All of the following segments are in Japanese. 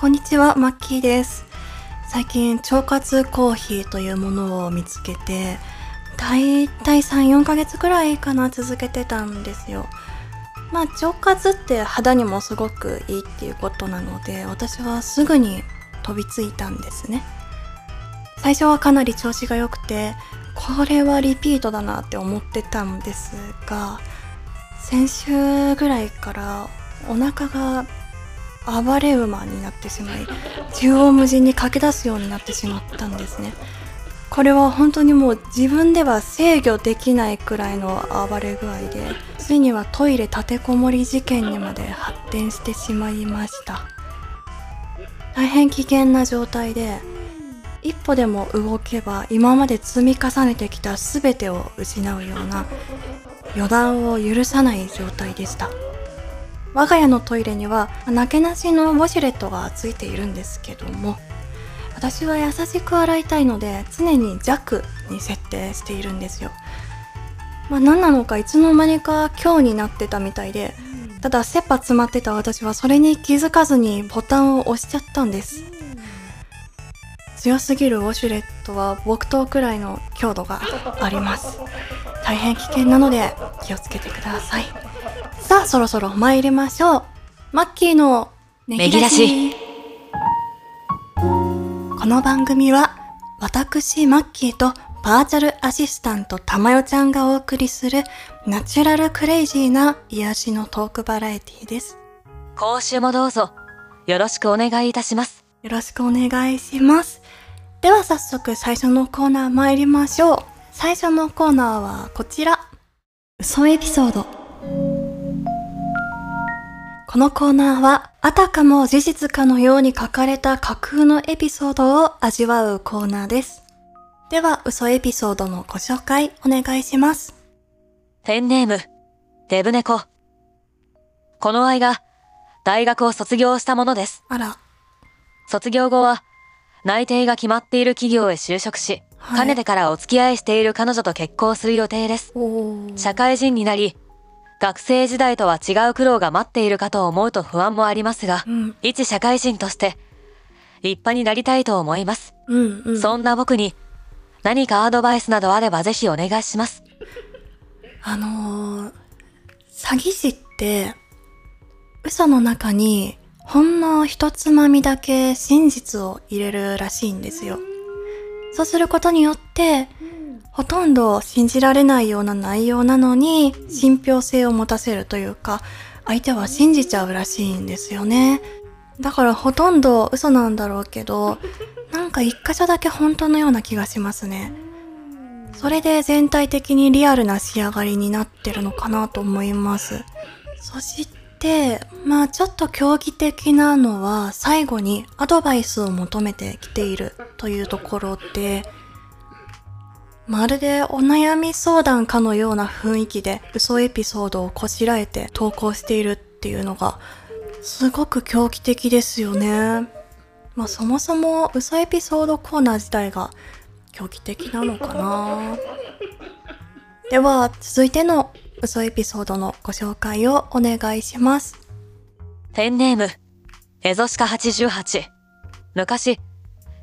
こんにちは、マッキーです。最近、腸活コーヒーというものを見つけて、だいたい3、4ヶ月くらいかな続けてたんですよ。まあ、腸活って肌にもすごくいいっていうことなので、私はすぐに飛びついたんですね。最初はかなり調子が良くて、これはリピートだなって思ってたんですが、先週ぐらいからお腹が暴れ馬になってしまい縦横無尽に駆け出すようになってしまったんですね。これは本当にもう自分では制御できないくらいの暴れ具合でついにはトイレ立てこもり事件にまで発展してしまいました。大変危険な状態で一歩でも動けば今まで積み重ねてきた全てを失うような予断を許さない状態でした。我が家のトイレにはなけなしのウォシュレットがついているんですけども私は優しく洗いたいので常に弱に設定しているんですよ。まあ何なのかいつの間にか強になってたみたいでただ切羽詰まってた私はそれに気づかずにボタンを押しちゃったんです。強すぎるウォシュレットは木刀くらいの強度があります。大変危険なので気をつけてください。さあそろそろ参りましょうマッキーのネギラジこの番組は私マッキーとバーチャルアシスタントたまよちゃんがお送りするナチュラルクレイジーな癒しのトークバラエティです今週もどうぞよろしくお願いいたします。よろしくお願いします。では早速最初のコーナー参りましょう。最初のコーナーはこちら。嘘エピソード。このコーナーは、あたかも事実かのように書かれた架空のエピソードを味わうコーナーです。では、嘘エピソードのご紹介お願いします。ペンネーム、デブネコ。この愛が大学を卒業したものです。あら、卒業後は内定が決まっている企業へ就職し、はいかねてからお付き合いしている彼女と結婚する予定です。社会人になり、学生時代とは違う苦労が待っているかと思うと不安もありますが、うん、一社会人として立派になりたいと思います。うん、うん。そんな僕に何かアドバイスなどあればぜひお願いします。あのー、詐欺師って、嘘の中にほんの一つまみだけ真実を入れるらしいんですよ。そうすることによって、ほとんど信じられないような内容なのに、信憑性を持たせるというか、相手は信じちゃうらしいんですよね。だからほとんど嘘なんだろうけど、なんか一箇所だけ本当のような気がしますね。それで全体的にリアルな仕上がりになってるのかなと思います。そして、まあちょっと競技的なのは最後にアドバイスを求めてきているというところで、まるでお悩み相談かのような雰囲気で嘘エピソードをこしらえて投稿しているっていうのがすごく狂気的ですよね。まあそもそも嘘エピソードコーナー自体が狂気的なのかな では続いての嘘エピソードのご紹介をお願いしますペンネーム、エゾシカ88。昔、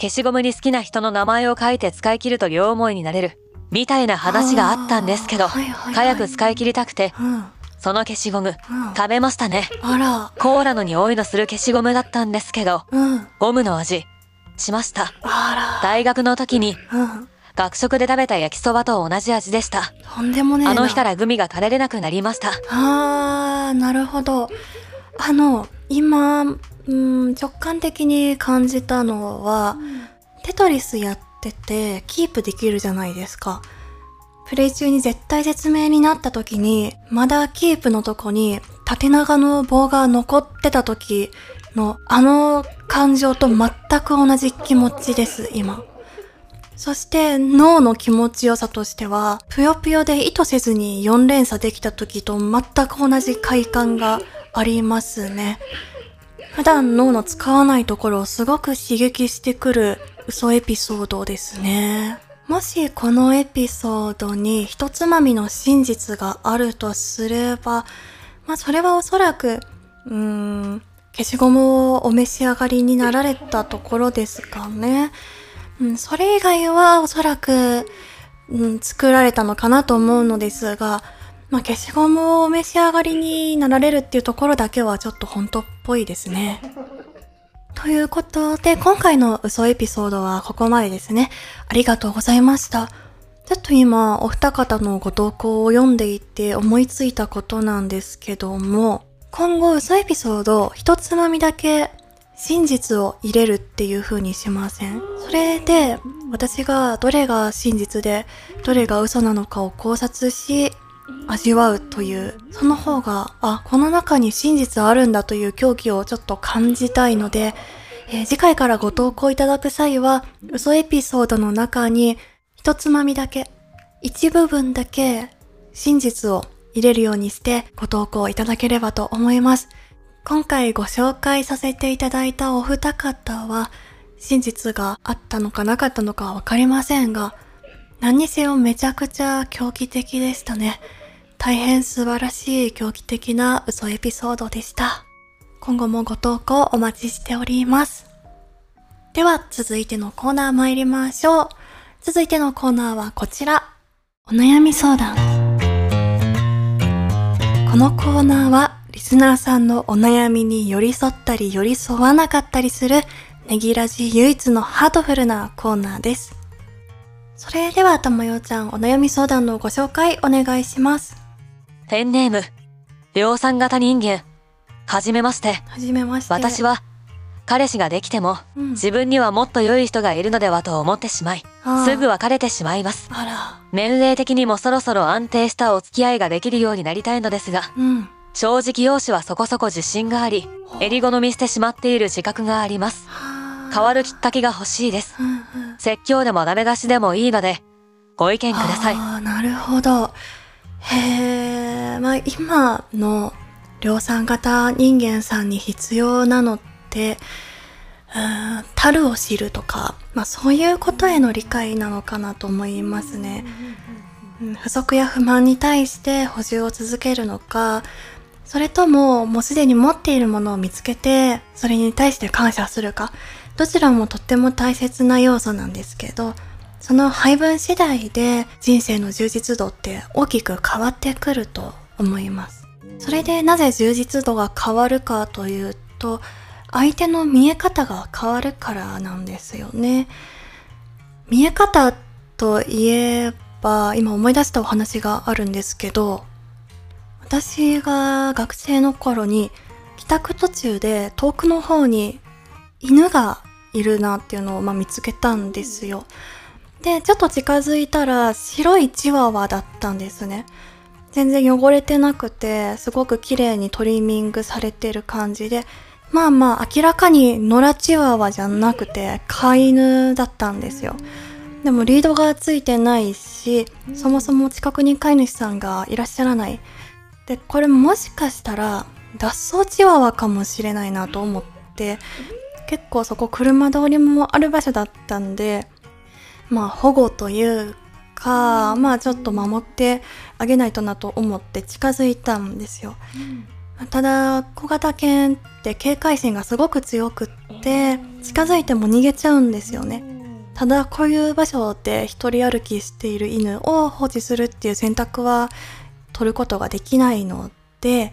消しゴムに好きな人の名前を書いて使い切ると両思いになれる。みたいな話があったんですけど、はいはいはい早く使い切りたくて、うんその消しゴム、うん食べましたね。コーラの匂いのする消しゴムだったんですけど、うんゴムの味、しました。あ大学の時に、学食で食べた焼きそばと同じ味でした。とんでもねあの日からグミが垂れれなくなりました。あーなるほどあの今うん直感的に感じたのは、テトリスやっててキープできるじゃないですか。プレイ中に絶対絶命になった時にまだキープのとこに縦長の棒が残ってた時のあの感情と全く同じ気持ちです今。そして脳の気持ちよさとしては、ぷよぷよで意図せずに4連鎖できた時と全く同じ快感がありますね。普段脳の使わないところをすごく刺激してくる嘘エピソードですね。もしこのエピソードに一つまみの真実があるとすれば、まあそれはおそらく、うーん、消しゴムをお召し上がりになられたところですかね。うん、それ以外はおそらく、うん、作られたのかなと思うのですが、まあ、消しゴムをお召し上がりになられるっていうところだけはちょっと本当っぽいですね。ということで、今回の嘘エピソードはここまでですね。ありがとうございました。ちょっと今、お二方のご投稿を読んでいて思いついたことなんですけども、今後嘘エピソード一つまみだけ真実を入れるっていう風にしませんそれで私がどれが真実でどれが嘘なのかを考察し味わうという、その方が、あ、この中に真実あるんだという狂気をちょっと感じたいので、えー、次回からご投稿いただく際は、嘘エピソードの中に、一つまみだけ、一部分だけ、真実を入れるようにしてご投稿いただければと思います。今回ご紹介させていただいたお二方は、真実があったのかなかったのかわかりませんが、何にせよめちゃくちゃ狂気的でしたね。大変素晴らしい狂気的な嘘エピソードでした。今後もご投稿お待ちしております。では、続いてのコーナー参りましょう。続いてのコーナーはこちら。お悩み相談。このコーナーは、リスナーさんのお悩みに寄り添ったり寄り添わなかったりする、ネギラジ唯一のハートフルなコーナーです。それでは、ともよちゃん、お悩み相談のご紹介お願いします。ペンネーム、量産型人間。はじめまして。はじめまして。私は、彼氏ができても、うん、自分にはもっと良い人がいるのではと思ってしまい、すぐ別れてしまいます。年齢的にもそろそろ安定したお付き合いができるようになりたいのですが、うん、正直容姿はそこそこ自信があり、襟好みしてしまっている自覚があります。変わるきっかけが欲しいです。説教でもダメ出しでもいいので、ご意見ください。なるほど。へえ、まあ今の量産型人間さんに必要なのって、うん、樽を知るとか、まあそういうことへの理解なのかなと思いますね。不足や不満に対して補充を続けるのか、それとももうすでに持っているものを見つけて、それに対して感謝するか、どちらもとっても大切な要素なんですけど、その配分次第で人生の充実度って大きく変わってくると思います。それでなぜ充実度が変わるかというと、相手の見え方が変わるからなんですよね。見え方といえば、今思い出したお話があるんですけど、私が学生の頃に帰宅途中で遠くの方に犬がいるなっていうのをま見つけたんですよ。で、ちょっと近づいたら白いチワワだったんですね。全然汚れてなくて、すごく綺麗にトリミングされてる感じで、まあまあ明らかに野良チワワじゃなくて飼い犬だったんですよ。でもリードがついてないし、そもそも近くに飼い主さんがいらっしゃらない。で、これもしかしたら脱走チワワかもしれないなと思って、結構そこ車通りもある場所だったんで、まあ保護というか、まあちょっと守ってあげないとなと思って近づいたんですよ。うん、ただ、小型犬って警戒心がすごく強くって、近づいても逃げちゃうんですよね。ただ、こういう場所で一人歩きしている犬を放置するっていう選択は取ることができないので、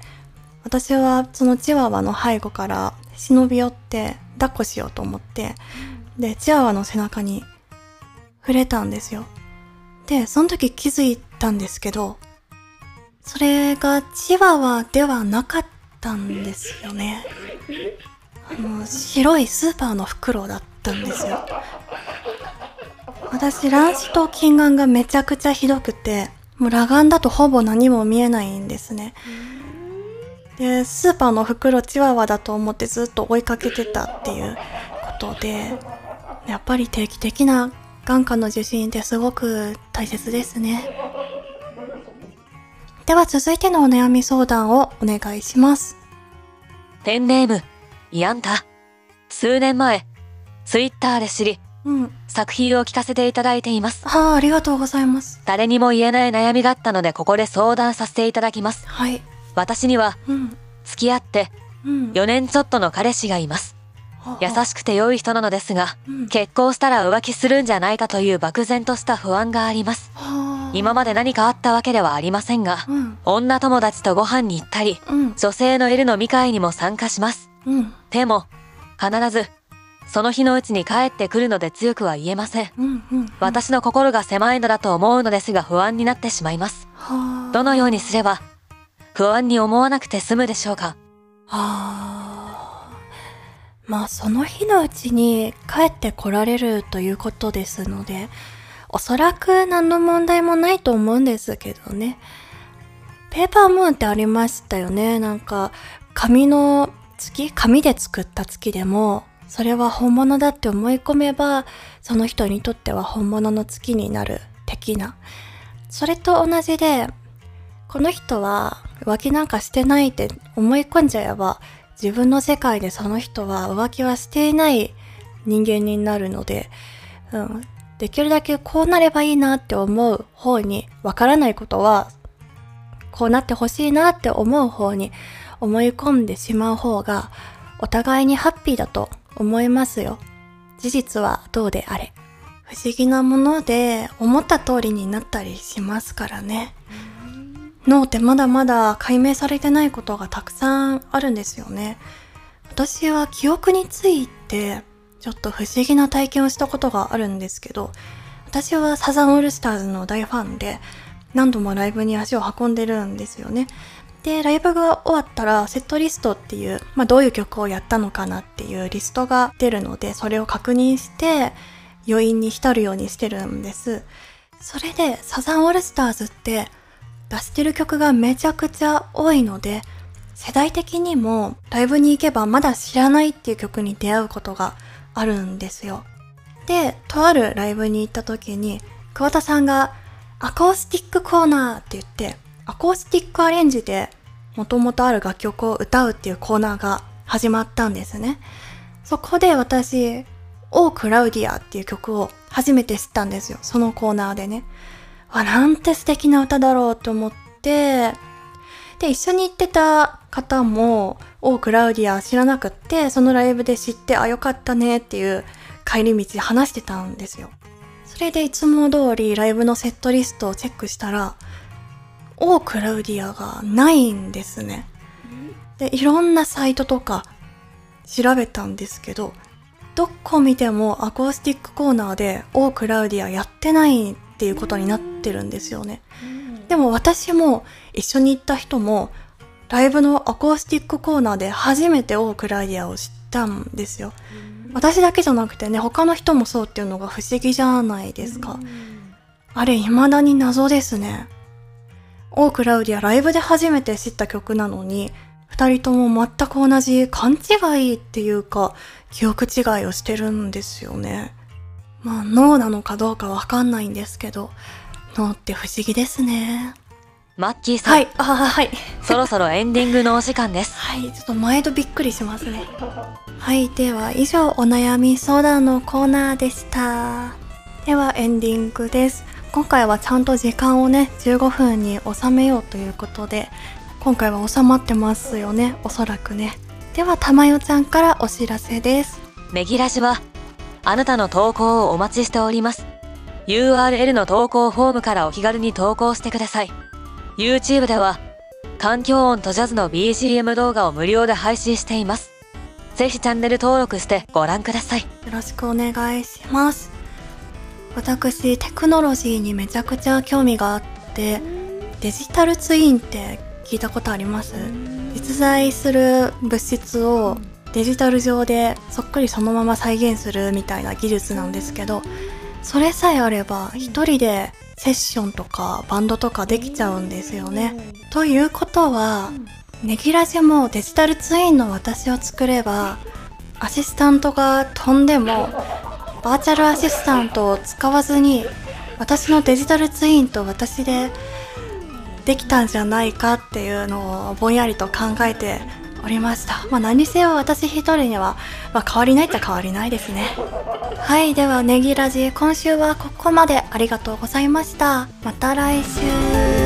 私はそのチワワの背後から忍び寄って抱っこしようと思って、で、チワワの背中に触れたんですよ。で、その時気づいたんですけど、それがチワワではなかったんですよね。あの、白いスーパーの袋だったんですよ。私、卵子と近眼がめちゃくちゃひどくて、もう裸眼だとほぼ何も見えないんですね。で、スーパーの袋チワワだと思ってずっと追いかけてたっていうことで、やっぱり定期的な眼科の受診ってすごく大切ですね。では続いてのお悩み相談をお願いします。ペンネーム、イアンタ。数年前、ツイッターで知り、うん、作品を聞かせていただいています。はあ、ありがとうございます。誰にも言えない悩みがあったので、ここで相談させていただきます。はい。私には、うん、付き合って、4年ちょっとの彼氏がいます。優しくて良い人なのですが、結婚したら浮気するんじゃないかという漠然とした不安があります。今まで何かあったわけではありませんが、うん、女友達とご飯に行ったり、うん、女性のいる飲み会にも参加します。うん、でも、必ず、その日のうちに帰ってくるので強くは言えません、私の心が狭いのだと思うのですが不安になってしまいます。どのようにすれば、不安に思わなくて済むでしょうか。まあその日のうちに帰ってこられるということですので、おそらく何の問題もないと思うんですけどね。ペーパームーンってありましたよね。なんか、紙の月紙で作った月でも、それは本物だって思い込めば、その人にとっては本物の月になる的な。それと同じで、この人は浮気なんかしてないって思い込んじゃえば、自分の世界でその人は浮気はしていない人間になるので、うん、できるだけこうなればいいなって思う方に、わからないことは、こうなってほしいなって思う方に思い込んでしまう方が、お互いにハッピーだと思いますよ。事実はどうであれ？不思議なもので思った通りになったりしますからね。脳ってまだまだ解明されてないことがたくさんあるんですよね。私は記憶についてちょっと不思議な体験をしたことがあるんですけど、私はサザンオールスターズの大ファンで、何度もライブに足を運んでるんですよね。で、ライブが終わったら、セットリストっていう、まあ、どういう曲をやったのかなっていうリストが出るので、それを確認して、余韻に浸るようにしてるんです。それで、サザンオールスターズって、出してる曲がめちゃくちゃ多いので、世代的にもライブに行けばまだ知らないっていう曲に出会うことがあるんですよ。で、とあるライブに行った時に、桑田さんがアコースティックコーナーって言って、アコースティックアレンジで元々ある楽曲を歌うっていうコーナーが始まったんですね。そこで私、オークラウディアっていう曲を初めて知ったんですよ。そのコーナーでね。あ、なんて素敵な歌だろうと思って、で、一緒に行ってた方も、オークラウディア知らなくって、そのライブで知って、あ、よかったねっていう帰り道話してたんですよ。それでいつも通りライブのセットリストをチェックしたら、オークラウディアがないんですね。で、いろんなサイトとか調べたんですけど、どこ見てもアコースティックコーナーでオークラウディアやってないっていうことになってるんですよね。でも私も一緒に行った人もライブのアコースティックコーナーで初めてオークラウディアを知ったんですよ。私だけじゃなくてね、他の人もそうっていうのが不思議じゃないですか。あれ未だに謎ですね。オークラウディアライブで初めて知った曲なのに、二人とも全く同じ勘違いっていうか、記憶違いをしてるんですよね。まあ脳なのかどうかわかんないんですけど、脳って不思議ですね。マッキーさん。はい、あはい。そろそろエンディングのお時間です。はい、ちょっと毎度びっくりしますね。はい、では以上お悩み相談のコーナーでした。ではエンディングです。今回はちゃんと時間をね、15分に収めようということで、今回は収まってますよね、おそらくね。では、たまよちゃんからお知らせです。メギラジは、あなたの投稿をお待ちしております。URL の投稿フォームからお気軽に投稿してください。YouTube では、環境音とジャズの BGM 動画を無料で配信しています。ぜひチャンネル登録してご覧ください。よろしくお願いします。私、テクノロジーにめちゃくちゃ興味があって、デジタルツインって聞いたことあります実在する物質をデジタル上でそっくりそのまま再現するみたいな技術なんですけど、それさえあれば一人でセッションとかバンドとかできちゃうんですよね。ということは、ネギラジもデジタルツインの私を作れば、アシスタントが飛んでも、バーチャルアシスタントを使わずに、私のデジタルツインと私でできたんじゃないかっていうのをぼんやりと考えておりました。まあ何せよ私一人には、まあ、変わりないっちゃ変わりないですね。はい、ではネギラジ、今週はここまでありがとうございました。また来週。